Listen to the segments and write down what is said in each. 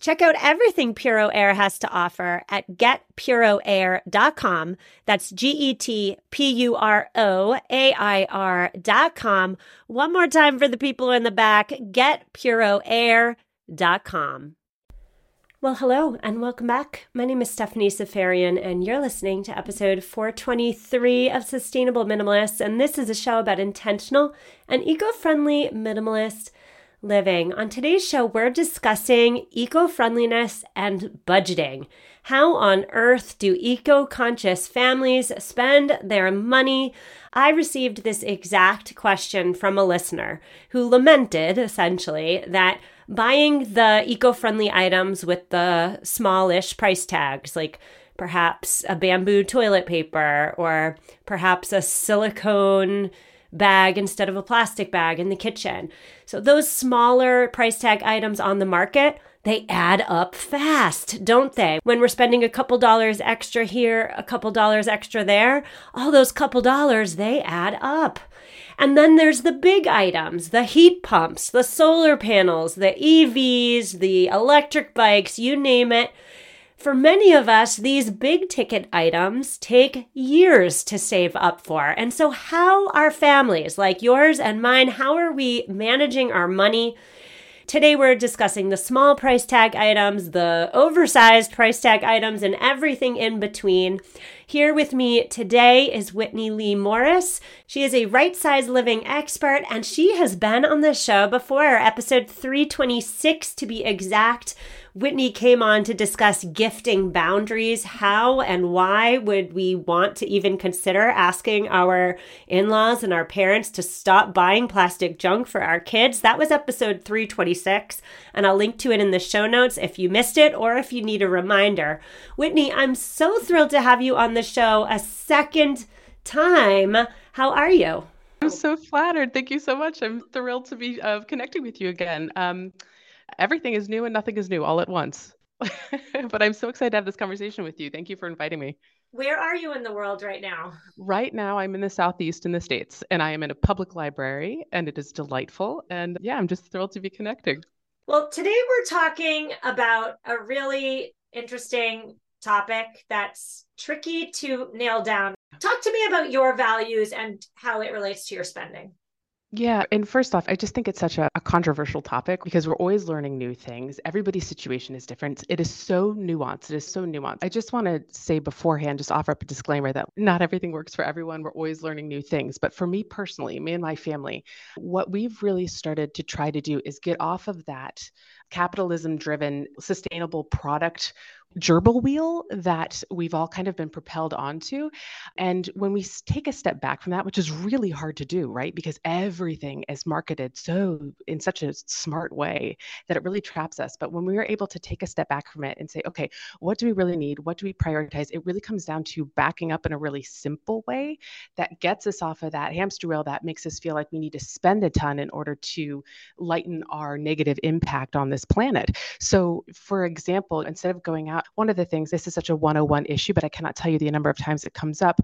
Check out everything Puro Air has to offer at getpuroair.com. That's G E T P U R O A I R.com. One more time for the people in the back getpuroair.com. Well, hello and welcome back. My name is Stephanie Seferian, and you're listening to episode 423 of Sustainable Minimalists. And this is a show about intentional and eco friendly minimalist living. On today's show, we're discussing eco friendliness and budgeting. How on earth do eco conscious families spend their money? I received this exact question from a listener who lamented essentially that buying the eco friendly items with the smallish price tags, like perhaps a bamboo toilet paper or perhaps a silicone bag instead of a plastic bag in the kitchen. So those smaller price tag items on the market, they add up fast, don't they? When we're spending a couple dollars extra here, a couple dollars extra there, all those couple dollars, they add up. And then there's the big items, the heat pumps, the solar panels, the EVs, the electric bikes, you name it. For many of us, these big ticket items take years to save up for. And so, how are families like yours and mine, how are we managing our money? Today, we're discussing the small price tag items, the oversized price tag items, and everything in between. Here with me today is Whitney Leigh Morris. She is a right size living expert, and she has been on the show before, episode 326 to be exact Whitney came on to discuss gifting boundaries. How and why would we want to even consider asking our in laws and our parents to stop buying plastic junk for our kids? That was episode 326, and I'll link to it in the show notes if you missed it or if you need a reminder. Whitney, I'm so thrilled to have you on the show a second time. How are you? I'm so flattered. Thank you so much. I'm thrilled to be uh, connecting with you again. Um, everything is new and nothing is new all at once. but I'm so excited to have this conversation with you. Thank you for inviting me. Where are you in the world right now? Right now, I'm in the Southeast in the States, and I am in a public library, and it is delightful. And yeah, I'm just thrilled to be connecting. Well, today we're talking about a really interesting topic that's tricky to nail down. Talk to me about your values and how it relates to your spending. Yeah. And first off, I just think it's such a, a, controversial topic because we're always learning new things. Everybody's situation is different. It is so nuanced. It is so nuanced. I just want to say beforehand, just offer up a disclaimer that not everything works for everyone. We're always learning new things. But for me personally, me and my family, what we've really started to try to do is get off of that capitalism driven sustainable product gerbil wheel that we've all kind of been propelled onto. And when we take a step back from that, which is really hard to do, right? Because everything is marketed so in such a smart way that it really traps us. But when we are able to take a step back from it and say, okay, what do we really need? What do we prioritize? It really comes down to backing up in a really simple way that gets us off of that hamster wheel that makes us feel like we need to spend a ton in order to lighten our negative impact on this planet. So, for example, instead of going out, one of the things, this is such a 101 issue, but I cannot tell you the number of times it comes up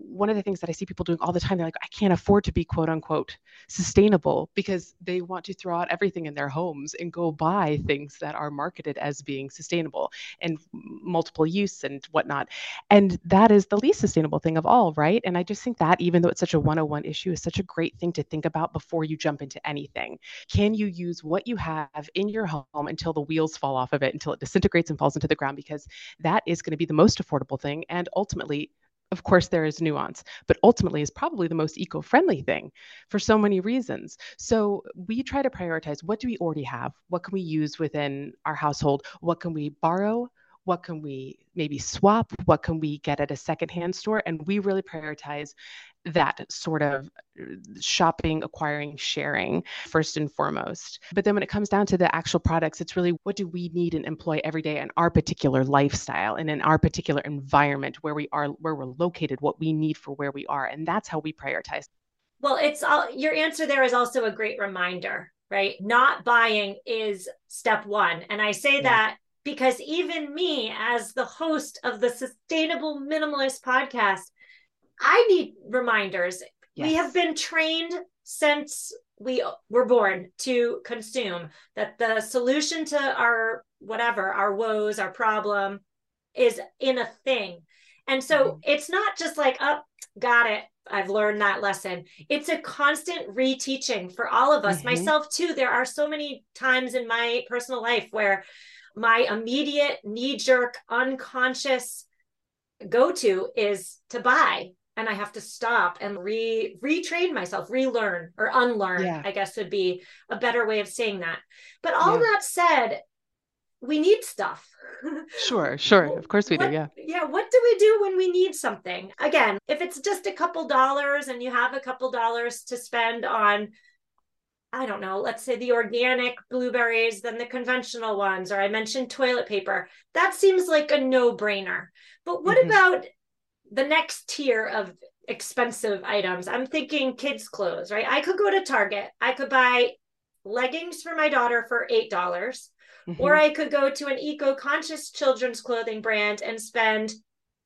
one of the things that I see people doing all the time, they're like, I can't afford to be quote unquote sustainable because they want to throw out everything in their homes and go buy things that are marketed as being sustainable and multiple use and whatnot. And that is the least sustainable thing of all, right? And I just think that even though it's such a 101 issue, is such a great thing to think about before you jump into anything. Can you use what you have in your home until the wheels fall off of it, until it disintegrates and falls into the ground? Because that is going to be the most affordable thing and ultimately of course there is nuance but ultimately is probably the most eco-friendly thing for so many reasons. So we try to prioritize what do we already have? What can we use within our household? What can we borrow? What can we maybe swap? What can we get at a secondhand store? And we really prioritize that sort of uh, shopping, acquiring, sharing first and foremost. But then when it comes down to the actual products, it's really what do we need and employ every day in our particular lifestyle and in our particular environment where we are, where we're located, what we need for where we are. And that's how we prioritize. Well, it's all your answer there is also a great reminder, right? Not buying is step one. And I say yeah. that because even me, as the host of the Sustainable Minimalist podcast, I need reminders. Yes. We have been trained since we were born to consume that the solution to our whatever, our woes, our problem is in a thing. And so mm-hmm. it's not just like, oh, got it. I've learned that lesson. It's a constant reteaching for all of us, mm-hmm. myself too. There are so many times in my personal life where my immediate knee jerk, unconscious go to is to buy and I have to stop and re retrain myself, relearn or unlearn, yeah. I guess would be a better way of saying that. But all yeah. that said, we need stuff. sure, sure. Of course we what, do. Yeah. Yeah. What do we do when we need something? Again, if it's just a couple dollars and you have a couple dollars to spend on, I don't know, let's say the organic blueberries than the conventional ones, or I mentioned toilet paper, that seems like a no brainer. But what mm-hmm. about the next tier of expensive items. I'm thinking kids' clothes, right? I could go to Target. I could buy leggings for my daughter for $8. mm-hmm. Or I could go to an eco conscious children's clothing brand and spend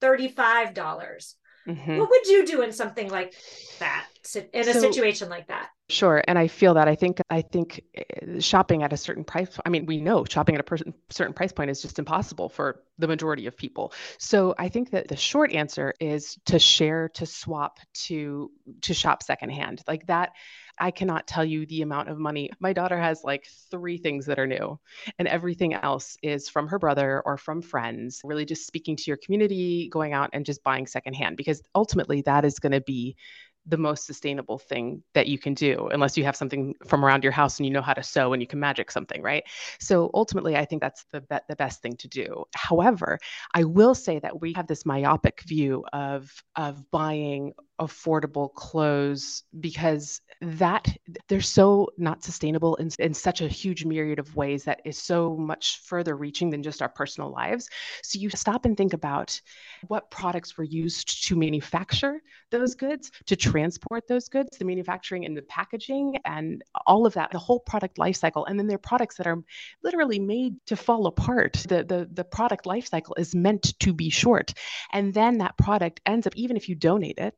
$35. Mm-hmm. What would you do in something like that, in a so, situation like that? Sure, and I feel that. I think I think eh, shopping at a certain price. I mean, we know shopping at a person, certain price point is just impossible for the majority of people. So I think that the short answer is to share, to swap, to to shop secondhand. Like that, I cannot tell you the amount of money. My daughter has like three things that are new, and everything else is from her brother or from friends. Really, just speaking to your community, going out and just buying secondhand because ultimately that is going to be the most sustainable thing that you can do unless you have something from around your house and you know how to sew and you can magic something right so ultimately i think that's the, be- the best thing to do however i will say that we have this myopic view of of buying affordable clothes because that they're so not sustainable in, in such a huge myriad of ways that is so much further reaching than just our personal lives. So you stop and think about what products were used to manufacture those goods to transport those goods the manufacturing and the packaging and all of that the whole product life cycle. And then there are products that are literally made to fall apart. The the, the product life cycle is meant to be short. And then that product ends up even if you donate it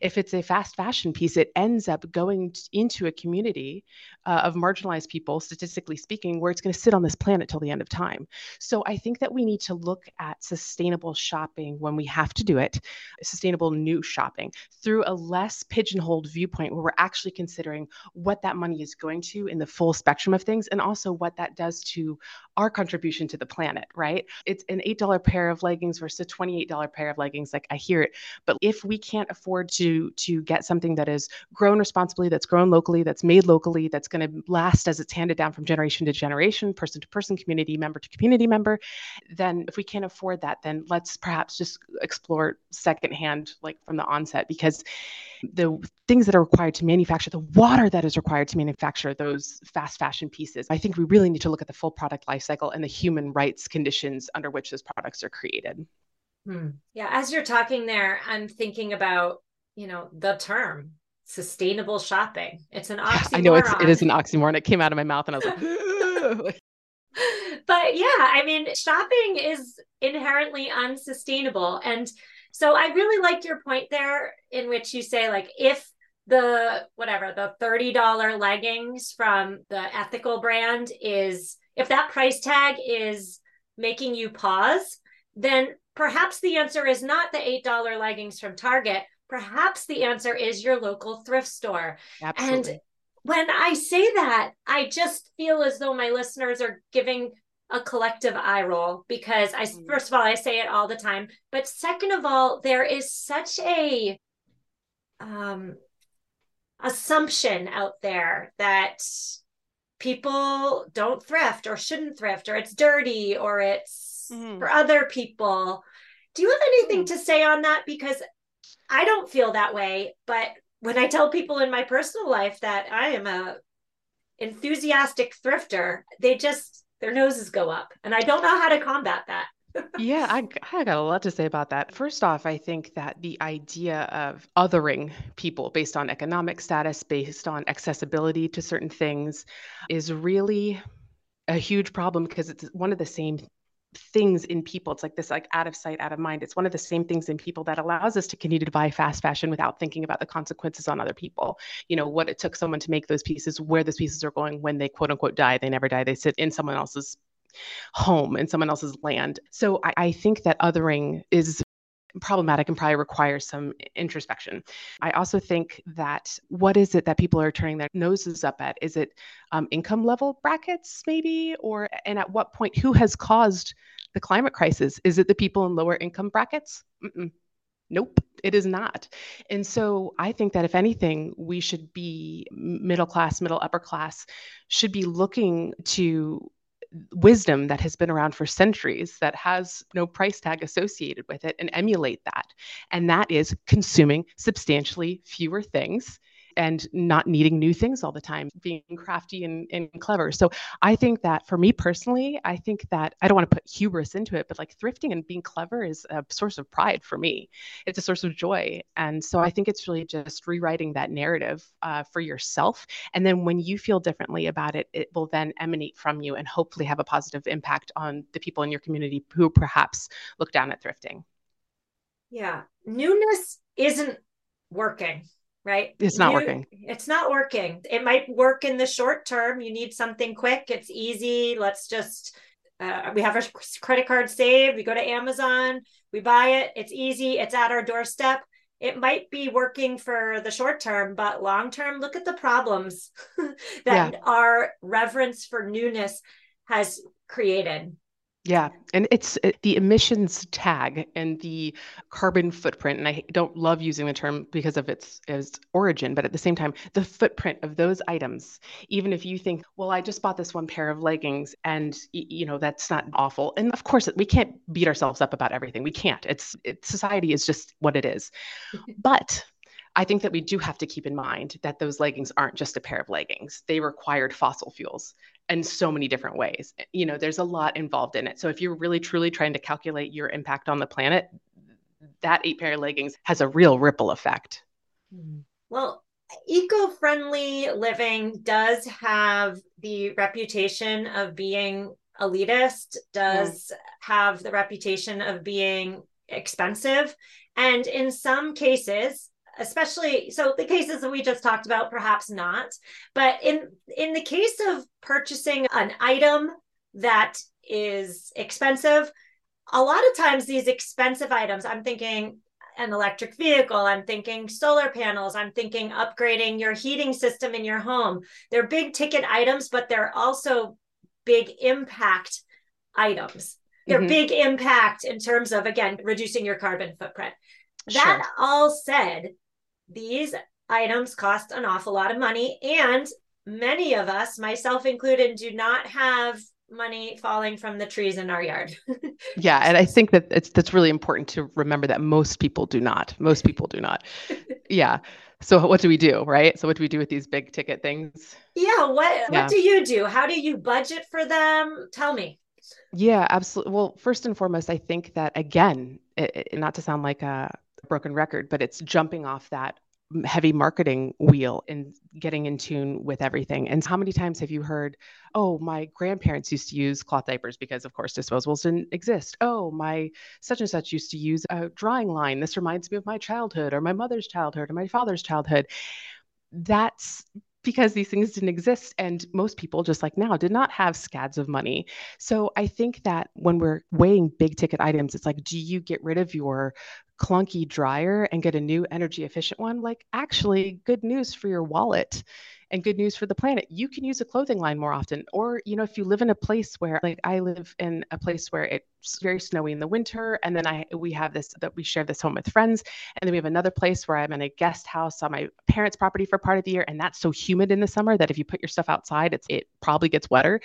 if it's a fast fashion piece, it ends up going into a community uh, of marginalized people, statistically speaking, where it's going to sit on this planet till the end of time. So I think that we need to look at sustainable shopping when we have to do it, sustainable new shopping through a less pigeonholed viewpoint where we're actually considering what that money is going to in the full spectrum of things and also what that does to our contribution to the planet, right? It's an $8 pair of leggings versus a $28 pair of leggings. Like I hear it. But if we can't afford to to get something that is grown responsibly, that's grown locally, that's made locally, that's going to last as it's handed down from generation to generation, person to person, community member to community member, then if we can't afford that, then let's perhaps just explore secondhand, like from the onset, because the things that are required to manufacture, the water that is required to manufacture those fast fashion pieces, I think we really need to look at the full product life cycle and the human rights conditions under which those products are created. Hmm. Yeah, as you're talking there, I'm thinking about you know the term sustainable shopping. It's an oxymoron. I know it's it is an oxymoron. It came out of my mouth and I was like but yeah, I mean, shopping is inherently unsustainable. And so I really like your point there in which you say like if the whatever the $30 leggings from the ethical brand is if that price tag is making you pause, then perhaps the answer is not the $8 leggings from Target, perhaps the answer is your local thrift store. Absolutely. And when I say that, I just feel as though my listeners are giving a collective eye roll because I mm. first of all I say it all the time, but second of all, there is such a um assumption out there that people don't thrift or shouldn't thrift or it's dirty or it's mm. for other people. Do you have anything mm. to say on that because I don't feel that way, but when I tell people in my personal life that I am a enthusiastic thrifter, they just their noses go up. And I don't know how to combat that. yeah, I, I got a lot to say about that. First off, I think that the idea of othering people based on economic status, based on accessibility to certain things, is really a huge problem because it's one of the same things in people. It's like this like out of sight, out of mind. It's one of the same things in people that allows us to continue to buy fast fashion without thinking about the consequences on other people. You know, what it took someone to make those pieces, where those pieces are going when they quote unquote die. They never die. They sit in someone else's home in someone else's land. So I, I think that othering is problematic and probably requires some introspection. I also think that what is it that people are turning their noses up at? Is it um, income level brackets, maybe? Or, and at what point, who has caused the climate crisis? Is it the people in lower income brackets? Mm-mm. Nope, it is not. And so I think that if anything, we should be middle class, middle upper class, should be looking to wisdom that has been around for centuries that has no price tag associated with it and emulate that. And that is consuming substantially fewer things and not needing new things all the time, being crafty and, and clever. So I think that for me personally, I think that I don't want to put hubris into it, but like thrifting and being clever is a source of pride for me. It's a source of joy. And so I think it's really just rewriting that narrative uh, for yourself. And then when you feel differently about it, it will then emanate from you and hopefully have a positive impact on the people in your community who perhaps look down at thrifting. Yeah. Newness isn't working right? It's not you, working. It's not working. It might work in the short term. You need something quick. It's easy. Let's just uh, we have our credit card saved. We go to Amazon. We buy it. It's easy. It's at our doorstep. It might be working for the short term, but long term, look at the problems that yeah. our reverence for newness has created. Yeah, and it's it, the emissions tag and the carbon footprint. And I don't love using the term because of its, its origin, but at the same time, the footprint of those items, even if you think, well, I just bought this one pair of leggings and, you know, that's not awful. And of course, we can't beat ourselves up about everything. We can't. It's it, society is just what it is. but I think that we do have to keep in mind that those leggings aren't just a pair of leggings. They required fossil fuels in so many different ways. You know, there's a lot involved in it. So if you're really truly trying to calculate your impact on the planet, that eight pair of leggings has a real ripple effect. Mm-hmm. Well, eco-friendly living does have the reputation of being elitist, does mm. have the reputation of being expensive, and in some cases especially so the cases that we just talked about perhaps not but in in the case of purchasing an item that is expensive a lot of times these expensive items i'm thinking an electric vehicle i'm thinking solar panels i'm thinking upgrading your heating system in your home they're big ticket items but they're also big impact items they're mm-hmm. big impact in terms of again reducing your carbon footprint that sure. all said these items cost an awful lot of money and many of us myself included do not have money falling from the trees in our yard. Yeah and i think that it's that's really important to remember that most people do not. Most people do not. Yeah. So what do we do right? So what do we do with these big ticket things? Yeah what yeah. what do you do? How do you budget for them? Tell me. Yeah absolutely well first and foremost i think that again it, it, not to sound like a broken record, but it's jumping off that heavy marketing wheel and getting in tune with everything. And how many times have you heard, oh, my grandparents used to use cloth diapers because, of course, disposables didn't exist. Oh, my such and such used to use a drying line. This reminds me of my childhood or my mother's childhood or my father's childhood. That's because these things didn't exist and most people just like now did not have scads of money. So i think that when we're weighing big ticket items it's like do you get rid of your clunky dryer and get a new energy efficient one, like actually good news for your wallet and good news for the planet you can use a clothing line more often. Or you know if you live in a place where like i live in a place where it's very snowy in the winter and then i we have this that we share this home with friends and then we have another place where i'm in a guest house on my parents property for part of the year and that's so humid in the summer that if you put your stuff outside it's it probably gets wetter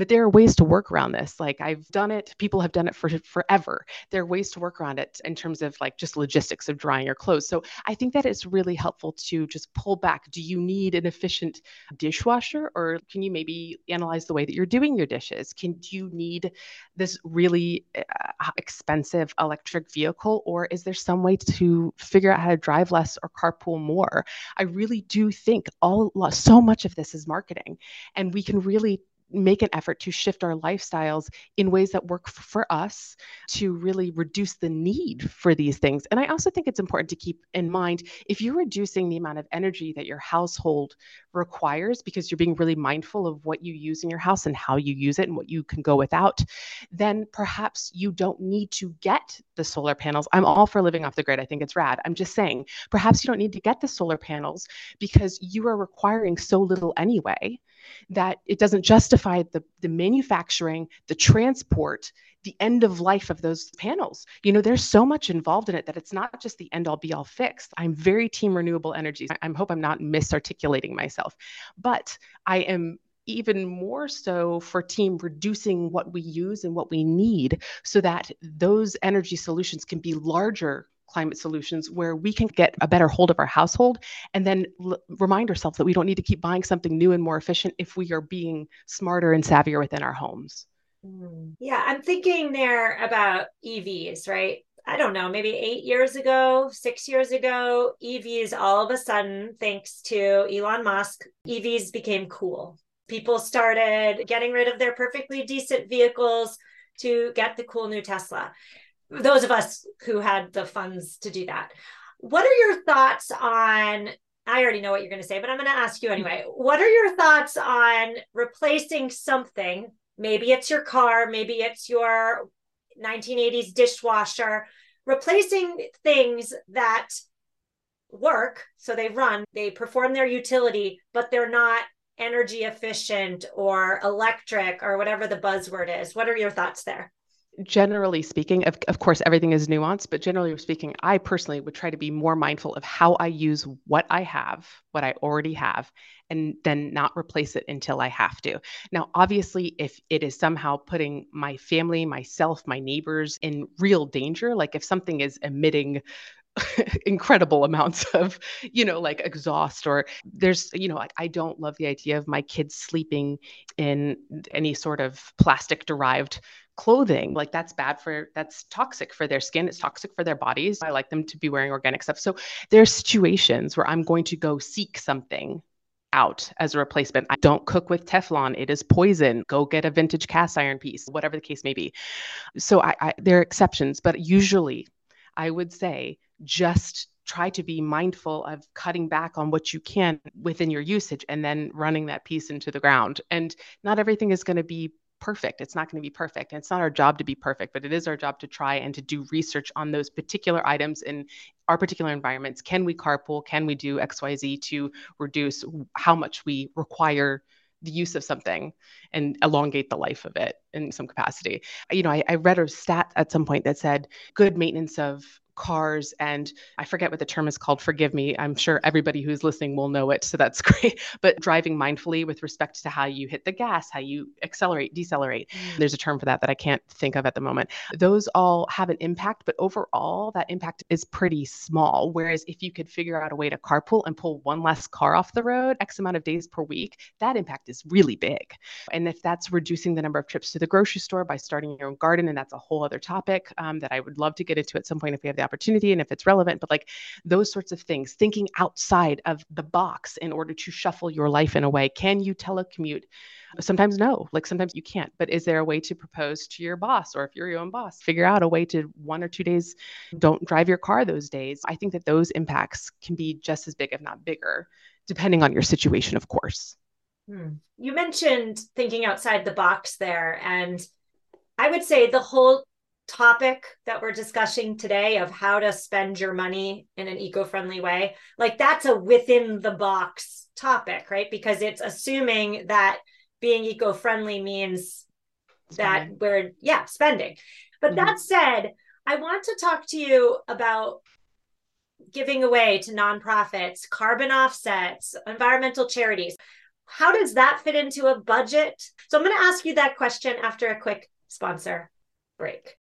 but there are ways to work around this. Like I've done it, people have done it for forever. There are ways to work around it in terms of like just logistics of drying your clothes. So I think that it's really helpful to just pull back. Do you need an efficient dishwasher or can you maybe analyze the way that you're doing your dishes? Can do you need this really uh, expensive electric vehicle or is there some way to figure out how to drive less or carpool more? I really do think all so much of this is marketing and we can really make an effort to shift our lifestyles in ways that work for us to really reduce the need for these things. And I also think it's important to keep in mind if you're reducing the amount of energy that your household requires because you're being really mindful of what you use in your house and how you use it and what you can go without, then perhaps you don't need to get the solar panels. I'm all for living off the grid. I think it's rad. I'm just saying, perhaps you don't need to get the solar panels because you are requiring so little anyway that it doesn't justify the, the manufacturing, the transport, the end of life of those panels. You know, there's so much involved in it that it's not just the end all be all fixed. I'm very team renewable energies. I, I hope I'm not misarticulating myself, but I am even more so for team reducing what we use and what we need so that those energy solutions can be larger climate solutions where we can get a better hold of our household and then l- remind ourselves that we don't need to keep buying something new and more efficient if we are being smarter and savvier within our homes. Mm. Yeah, I'm thinking there about EVs, right? I don't know, maybe eight years ago, six years ago, EVs all of a sudden, thanks to Elon Musk, EVs became cool. People started getting rid of their perfectly decent vehicles to get the cool new Tesla those of us who had the funds to do that. What are your thoughts on? I already know what you're going to say, but I'm going to ask you mm-hmm. anyway. What are your thoughts on replacing something? Maybe it's your car, maybe it's your 1980s dishwasher, replacing things that work, so they run, they perform their utility, but they're not energy efficient or electric or whatever the buzzword is. What are your thoughts there? Generally speaking, of, of course, everything is nuanced, but generally speaking, I personally would try to be more mindful of how I use what I have, what I already have, and then not replace it until I have to. Now, obviously, if it is somehow putting my family, myself, my neighbors in real danger, like if something is emitting incredible amounts of you know like exhaust or there's you know like i don't love the idea of my kids sleeping in any sort of plastic derived clothing like that's bad for that's toxic for their skin it's toxic for their bodies i like them to be wearing organic stuff so there are situations where i'm going to go seek something out as a replacement. I don't cook with Teflon. It is poison. Go get a vintage cast iron piece, whatever the case may be. So I, I, there are exceptions, but usually I would say just try to be mindful of cutting back on what you can within your usage and then running that piece into the ground. And not everything is going to be perfect. It's not going to be perfect. And it's not our job to be perfect, but it is our job to try and to do research on those particular items in our particular environments. Can we carpool? Can we do XYZ to reduce how much we require the use of something and elongate the life of it in some capacity? You know, I, I read a stat at some point that said good maintenance of cars and I forget what the term is called. Forgive me. I'm sure everybody who's listening will know it. So that's great. But driving mindfully with respect to how you hit the gas, how you accelerate, decelerate. Mm. There's a term for that that I can't think of at the moment. Those all have an impact, but overall, that impact is pretty small. Whereas if you could figure out a way to carpool and pull one less car off the road X amount of days per week, that impact is really big. And if that's reducing the number of trips to the grocery store by starting your own garden, and that's a whole other topic um, that I would love to get into at some point if we have the opportunity and if it's relevant, but like those sorts of things, thinking outside of the box in order to shuffle your life in a way. Can you telecommute? Sometimes no, like sometimes you can't, but is there a way to propose to your boss or if you're your own boss, figure out a way to one or two days don't drive your car those days? I think that those impacts can be just as big, if not bigger, depending on your situation, of course. Hmm. You mentioned thinking outside the box there. And I would say the whole topic that we're discussing today of how to spend your money in an eco-friendly way like that's a within the box topic right? Because it's assuming that being eco-friendly means spending. that we're yeah spending. But mm-hmm. that said i want to talk to you about giving away to nonprofits carbon offsets environmental charities. How does that fit into a budget? So i'm going to ask you that question after a quick sponsor break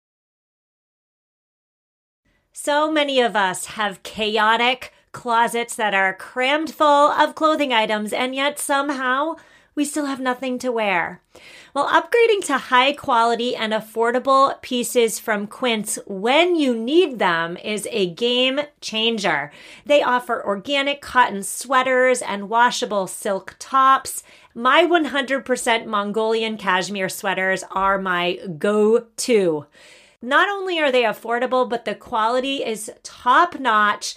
so many of us have chaotic closets that are crammed full of clothing items, and yet somehow we still have nothing to wear. Well, upgrading to high quality and affordable pieces from Quince when you need them is a game changer. They offer organic cotton sweaters and washable silk tops. My 100% Mongolian cashmere sweaters are my go to. Not only are they affordable, but the quality is top notch.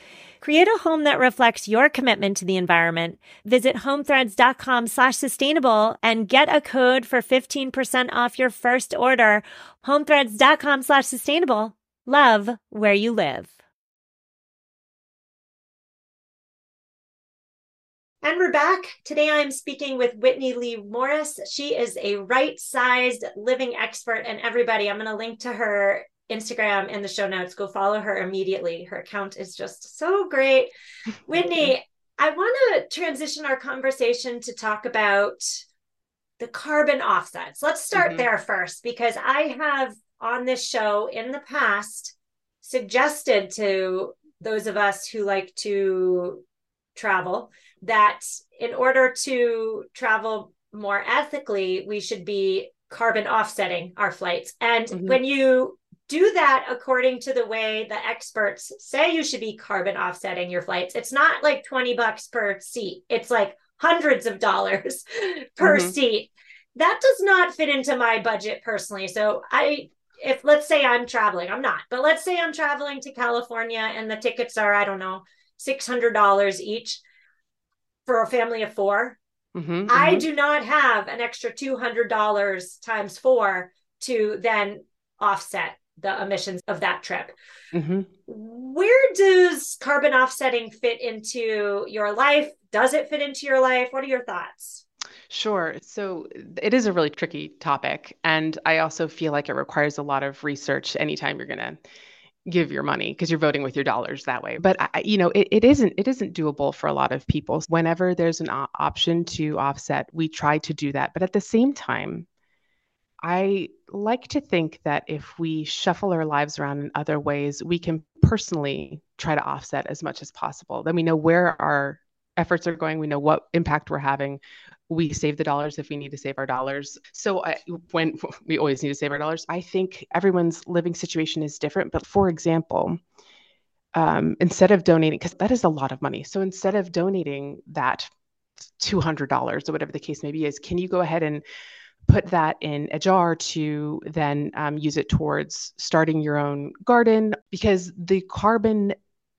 Create a home that reflects your commitment to the environment. Visit homethreads.com slash sustainable and get a code for 15% off your first order. Homethreads.com slash sustainable. Love where you live. And we're back. Today I'm speaking with Whitney Leigh Morris. She is a right sized living expert. And everybody, I'm going to link to her Instagram in the show notes. Go follow her immediately. Her account is just so great. Whitney, I want to transition our conversation to talk about the carbon offsets. Let's start mm-hmm. there first because I have on this show in the past suggested to those of us who like to travel that in order to travel more ethically, we should be carbon offsetting our flights. And mm-hmm. when you do that according to the way the experts say you should be carbon offsetting your flights. It's not like 20 bucks per seat, it's like hundreds of dollars per mm-hmm. seat. That does not fit into my budget personally. So I if let's say I'm traveling, I'm not, but let's say I'm traveling to California and the tickets are, I don't know, $600 each for a family of 4 mm-hmm, I mm-hmm. do not have an extra $200 times four to then offset the emissions of that trip. Mm-hmm. Where does carbon offsetting fit into your life? Does it fit into your life? What are your thoughts? Sure. So it is a really tricky topic. And I also feel like it requires a lot of research anytime you're going to give your money because you're voting with your dollars that way but I, you know it, it isn't it isn't doable for a lot of people whenever there's an option to offset we try to do that but at the same time I like to think that if we shuffle our lives around in other ways, we can personally try to offset as much as possible. Then we know where our efforts are going, we know what impact we're having. We save the dollars if we need to save our dollars. So I, when we always need to save our dollars, I think everyone's living situation is different. But for example, um, instead of donating, because that is a lot of money. So instead of donating that $200 or whatever the case may be, is can you go ahead and put that in a jar to then um, use it towards starting your own garden because the carbon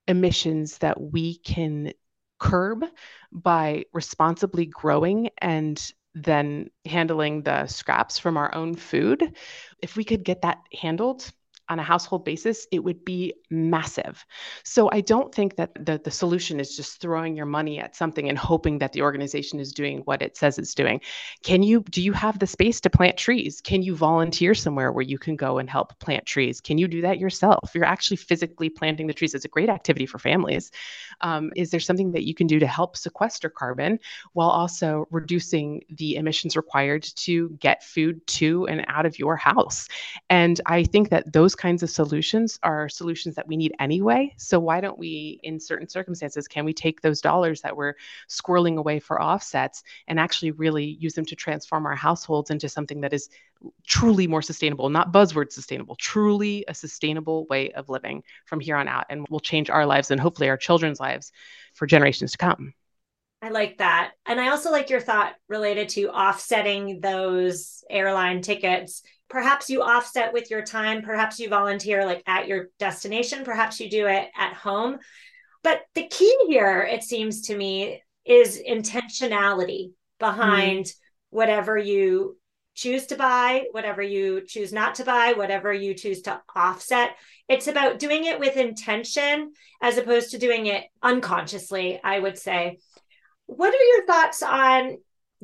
emissions that we can curb by responsibly growing and then handling the scraps from our own food. If we could get that handled, on a household basis, it would be massive. So I don't think that the, the solution is just throwing your money at something and hoping that the organization is doing what it says it's doing. Can you do you have the space to plant trees? Can you volunteer somewhere where you can go and help plant trees? Can you do that yourself? You're actually physically planting the trees. It's a great activity for families. Um, is there something that you can do to help sequester carbon while also reducing the emissions required to get food to and out of your house? And I think that those kinds of solutions are solutions that we need anyway. So why don't we, in certain circumstances, can we take those dollars that we're squirreling away for offsets and actually really use them to transform our households into something that is truly more sustainable, not buzzword sustainable, truly a sustainable way of living from here on out and will change our lives and hopefully our children's lives for generations to come. I like that. And I also like your thought related to offsetting those airline tickets. Perhaps you offset with your time. Perhaps you volunteer like at your destination. Perhaps you do it at home. But the key here it seems to me is intentionality behind mm. whatever you choose to buy whatever you choose not to buy whatever you choose to offset. It's about doing it with intention as opposed to doing it unconsciously i would say what are your thoughts on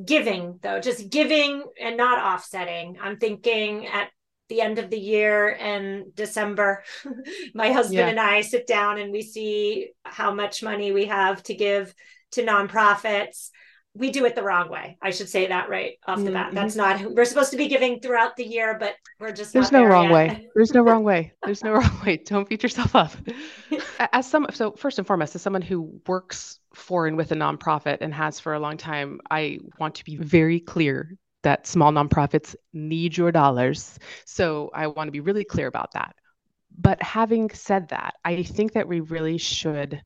giving though? Just giving and not offsetting. I'm thinking at the end of the year and december my husband yeah. and i sit down and we see how much money we have to give to nonprofits we do it the wrong way i should say that right off the bat mm-hmm. that's not we're supposed to be giving throughout the year but we're just there's no wrong yet. way there's no wrong way there's no wrong way don't beat yourself up as some so first and foremost as someone who works for and with a nonprofit and has for a long time, I want to be very clear that small nonprofits need your dollars. So I want to be really clear about that. But having said that, I think that we really should,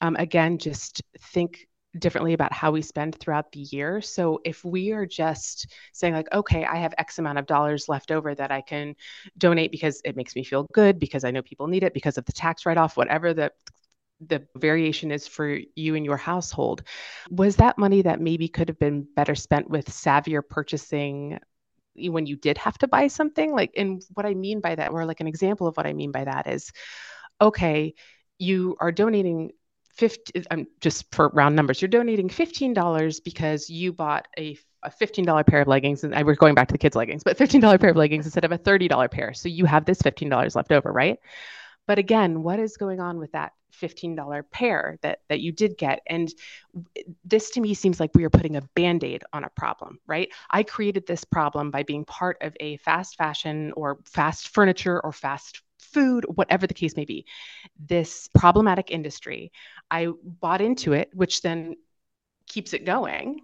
um, again, just think differently about how we spend throughout the year. So if we are just saying like okay, I have x amount of dollars left over that I can donate because it makes me feel good because I know people need it because of the tax write off whatever the the variation is for you and your household. Was that money that maybe could have been better spent with savvier purchasing when you did have to buy something? Like, and what I mean by that, or like an example of what I mean by that is okay, you are donating 50, um, just for round numbers, you're donating $15 because you bought a a $15 pair of leggings and I we're going back to the kids leggings, but $15 pair of leggings instead of a $30 pair. So you have this $15 left over, right? But again, what is going on with that $15 pair that that you did get. And this to me seems like we are putting a band-aid on a problem right? I created this problem by being part of a fast fashion or fast furniture or fast food whatever the case may be. This problematic industry i bought into it which then keeps it going.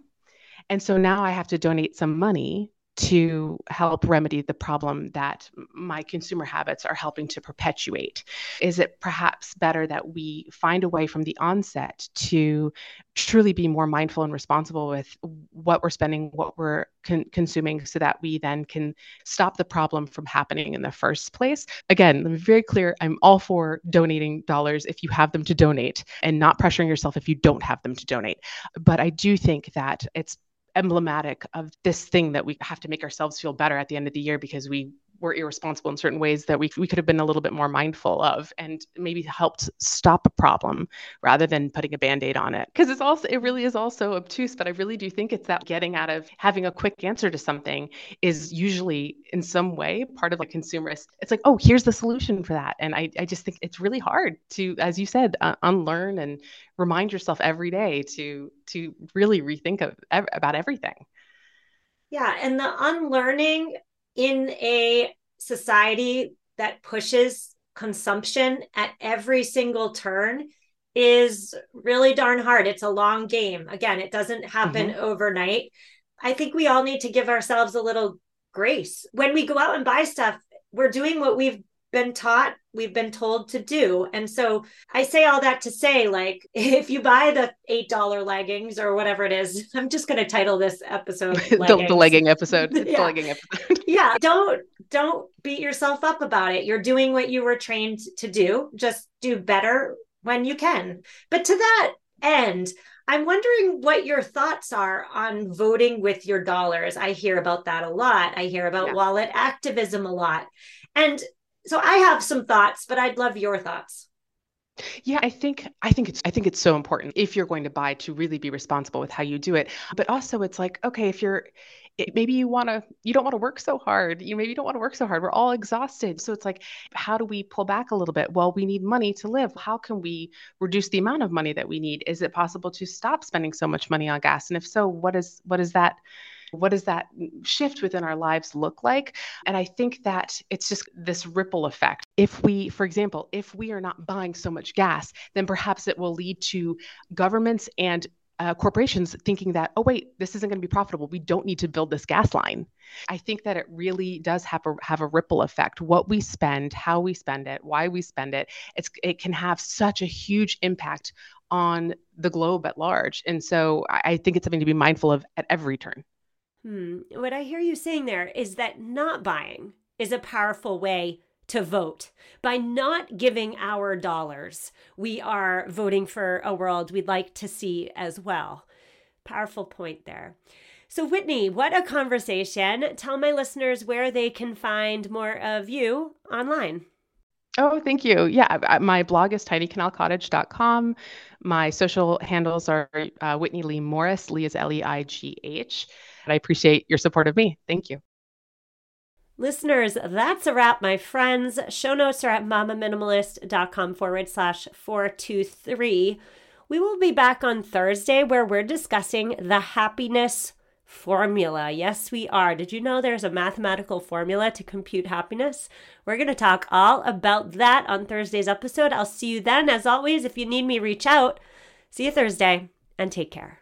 And so now i have to donate some money to help remedy the problem that my consumer habits are helping to perpetuate? Is it perhaps better that we find a way from the onset to truly be more mindful and responsible with what we're spending, what we're con- consuming, so that we then can stop the problem from happening in the first place? Again, be very clear I'm all for donating dollars if you have them to donate and not pressuring yourself if you don't have them to donate. But I do think that it's emblematic of this thing that we have to make ourselves feel better at the end of the year because we were irresponsible in certain ways that we, we could have been a little bit more mindful of and maybe helped stop a problem rather than putting a band-aid on it. Because it's also it really is also obtuse but i really do think it's that getting out of having a quick answer to something is usually in some way part of like consumerist it's like oh here's the solution for that. And i, I just think it's really hard to as you said uh, unlearn and remind yourself every day to to really rethink of, about everything. Yeah and the unlearning in a society that pushes consumption at every single turn is really darn hard. It's a long game. Again, it doesn't happen mm-hmm. overnight. I think we all need to give ourselves a little grace. When we go out and buy stuff, we're doing what we've been taught, we've been told to do. And so I say all that to say, like, if you buy the $8 leggings or whatever it is, I'm just going to title this episode the, the, legging episode. yeah. The legging episode. yeah. Don't, don't beat yourself up about it. You're doing what you were trained to do. Just do better when you can. But to that end, I'm wondering what your thoughts are on voting with your dollars. I hear about that a lot. I hear about yeah. wallet activism a lot. And so I have some thoughts, but I'd love your thoughts. Yeah, I think I think it's I think it's so important if you're going to buy to really be responsible with how you do it. But also it's like, okay, if you're maybe you want to you don't want to work so hard. You maybe don't want to work so hard. We're all exhausted. So it's like how do we pull back a little bit? Well we need money to live. How can we reduce the amount of money that we need? Is it possible to stop spending so much money on gas? And if so what is what is that what does that shift within our lives look like and i think that it's just this ripple effect if we for example if we are not buying so much gas then perhaps it will lead to governments and uh, corporations thinking that, oh, wait, this isn't going to be profitable. We don't need to build this gas line. I think that it really does have a, have a ripple effect. What we spend, how we spend it, why we spend it, it's, it can have such a huge impact on the globe at large. And so I, I think it's something to be mindful of at every turn. Hmm. What I hear you saying there is that not buying is a powerful way to vote. By not giving our dollars, we are voting for a world we'd like to see as well. Powerful point there. So, Whitney, what a conversation. Tell my listeners where they can find more of you online. Oh, thank you. Yeah, my blog is tinycanalcottage.com. My social handles are uh, Whitney Leigh Morris. Leigh is L E I G H. And I appreciate your support of me. Thank you. Listeners, that's a wrap, my friends. Show notes are at mamaminimalist.com forward slash 423. We will be back on Thursday where we're discussing the happiness formula. Yes, we are. Did you know there's a mathematical formula to compute happiness? We're going to talk all about that on Thursday's episode. I'll see you then. As always, if you need me, reach out. See you Thursday and take care.